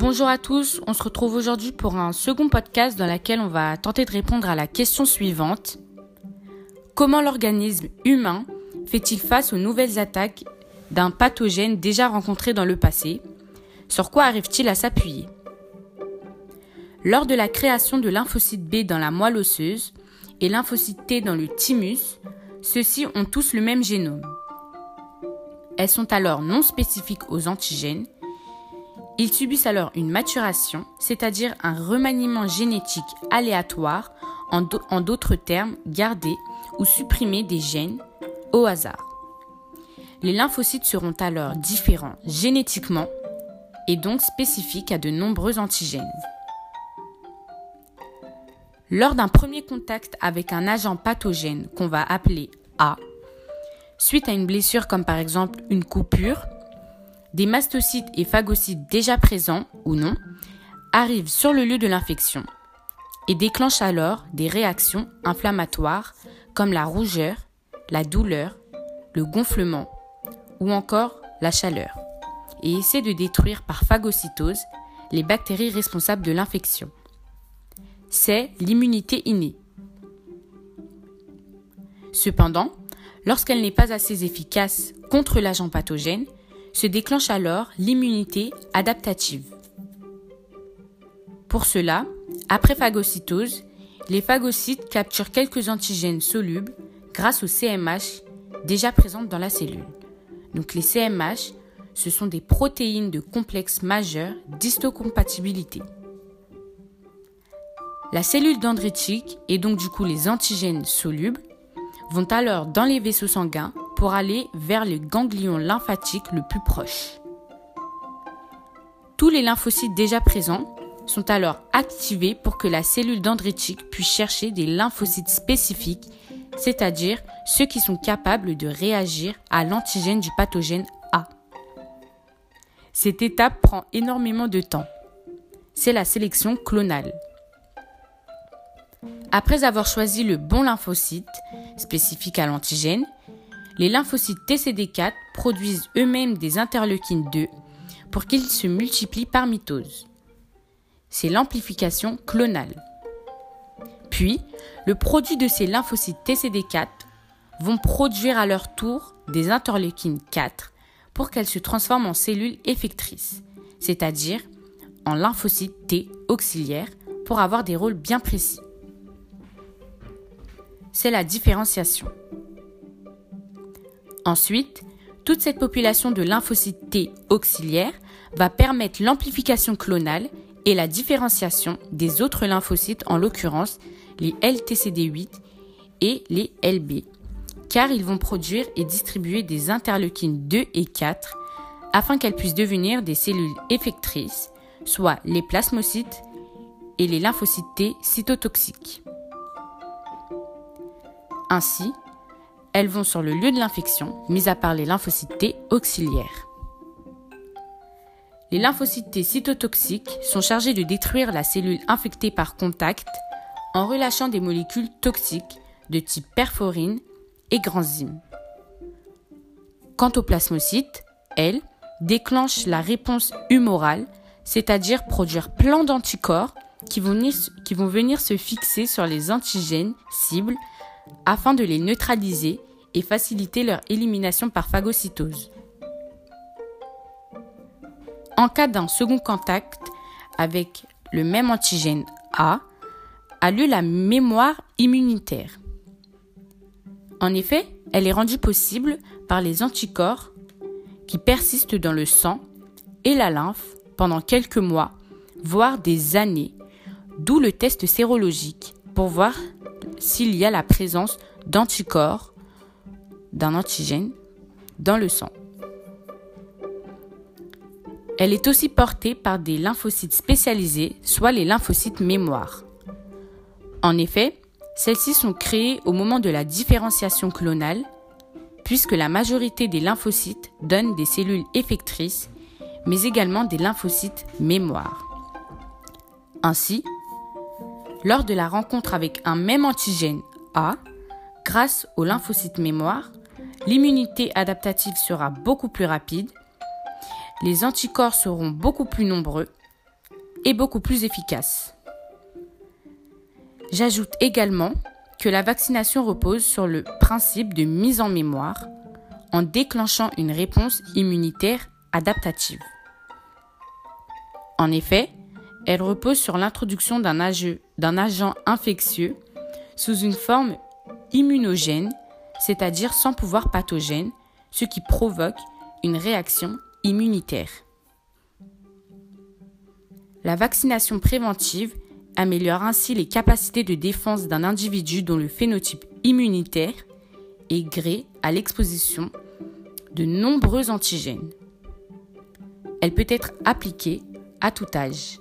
Bonjour à tous, on se retrouve aujourd'hui pour un second podcast dans lequel on va tenter de répondre à la question suivante. Comment l'organisme humain fait-il face aux nouvelles attaques d'un pathogène déjà rencontré dans le passé? Sur quoi arrive-t-il à s'appuyer? Lors de la création de lymphocyte B dans la moelle osseuse et lymphocyte T dans le thymus, ceux-ci ont tous le même génome. Elles sont alors non spécifiques aux antigènes ils subissent alors une maturation, c'est-à-dire un remaniement génétique aléatoire, en d'autres termes, garder ou supprimer des gènes au hasard. Les lymphocytes seront alors différents génétiquement et donc spécifiques à de nombreux antigènes. Lors d'un premier contact avec un agent pathogène qu'on va appeler A, suite à une blessure comme par exemple une coupure, des mastocytes et phagocytes déjà présents ou non arrivent sur le lieu de l'infection et déclenchent alors des réactions inflammatoires comme la rougeur, la douleur, le gonflement ou encore la chaleur et essaient de détruire par phagocytose les bactéries responsables de l'infection. C'est l'immunité innée. Cependant, lorsqu'elle n'est pas assez efficace contre l'agent pathogène, se déclenche alors l'immunité adaptative. Pour cela, après phagocytose, les phagocytes capturent quelques antigènes solubles grâce aux CMH déjà présentes dans la cellule. Donc les CMH, ce sont des protéines de complexe majeur d'histocompatibilité. La cellule dendritique et donc du coup les antigènes solubles vont alors dans les vaisseaux sanguins pour aller vers le ganglion lymphatique le plus proche. Tous les lymphocytes déjà présents sont alors activés pour que la cellule dendritique puisse chercher des lymphocytes spécifiques, c'est-à-dire ceux qui sont capables de réagir à l'antigène du pathogène A. Cette étape prend énormément de temps. C'est la sélection clonale. Après avoir choisi le bon lymphocyte spécifique à l'antigène, les lymphocytes TCD4 produisent eux-mêmes des interleukines 2 pour qu'ils se multiplient par mitose. C'est l'amplification clonale. Puis, le produit de ces lymphocytes TCD4 vont produire à leur tour des interleukines 4 pour qu'elles se transforment en cellules effectrices, c'est-à-dire en lymphocytes T auxiliaires pour avoir des rôles bien précis. C'est la différenciation. Ensuite, toute cette population de lymphocytes T auxiliaires va permettre l'amplification clonale et la différenciation des autres lymphocytes, en l'occurrence les LTCD8 et les LB, car ils vont produire et distribuer des interleukines 2 et 4 afin qu'elles puissent devenir des cellules effectrices, soit les plasmocytes et les lymphocytes T cytotoxiques. Ainsi, elles vont sur le lieu de l'infection, mis à part les lymphocytes auxiliaires. Les lymphocytes T cytotoxiques sont chargés de détruire la cellule infectée par contact en relâchant des molécules toxiques de type perforine et granzyme. Quant aux plasmocytes, elles déclenchent la réponse humorale, c'est-à-dire produire plein d'anticorps qui vont venir se fixer sur les antigènes cibles afin de les neutraliser et faciliter leur élimination par phagocytose. En cas d'un second contact avec le même antigène A, a lieu la mémoire immunitaire. En effet, elle est rendue possible par les anticorps qui persistent dans le sang et la lymphe pendant quelques mois, voire des années, d'où le test sérologique pour voir s'il y a la présence d'anticorps d'un antigène dans le sang. Elle est aussi portée par des lymphocytes spécialisés, soit les lymphocytes mémoire. En effet, celles-ci sont créées au moment de la différenciation clonale, puisque la majorité des lymphocytes donnent des cellules effectrices, mais également des lymphocytes mémoire. Ainsi, lors de la rencontre avec un même antigène A, grâce aux lymphocytes mémoire, l'immunité adaptative sera beaucoup plus rapide, les anticorps seront beaucoup plus nombreux et beaucoup plus efficace. J'ajoute également que la vaccination repose sur le principe de mise en mémoire en déclenchant une réponse immunitaire adaptative. En effet, elle repose sur l'introduction d'un agent infectieux sous une forme immunogène, c'est-à-dire sans pouvoir pathogène, ce qui provoque une réaction immunitaire. La vaccination préventive améliore ainsi les capacités de défense d'un individu dont le phénotype immunitaire est gré à l'exposition de nombreux antigènes. Elle peut être appliquée à tout âge.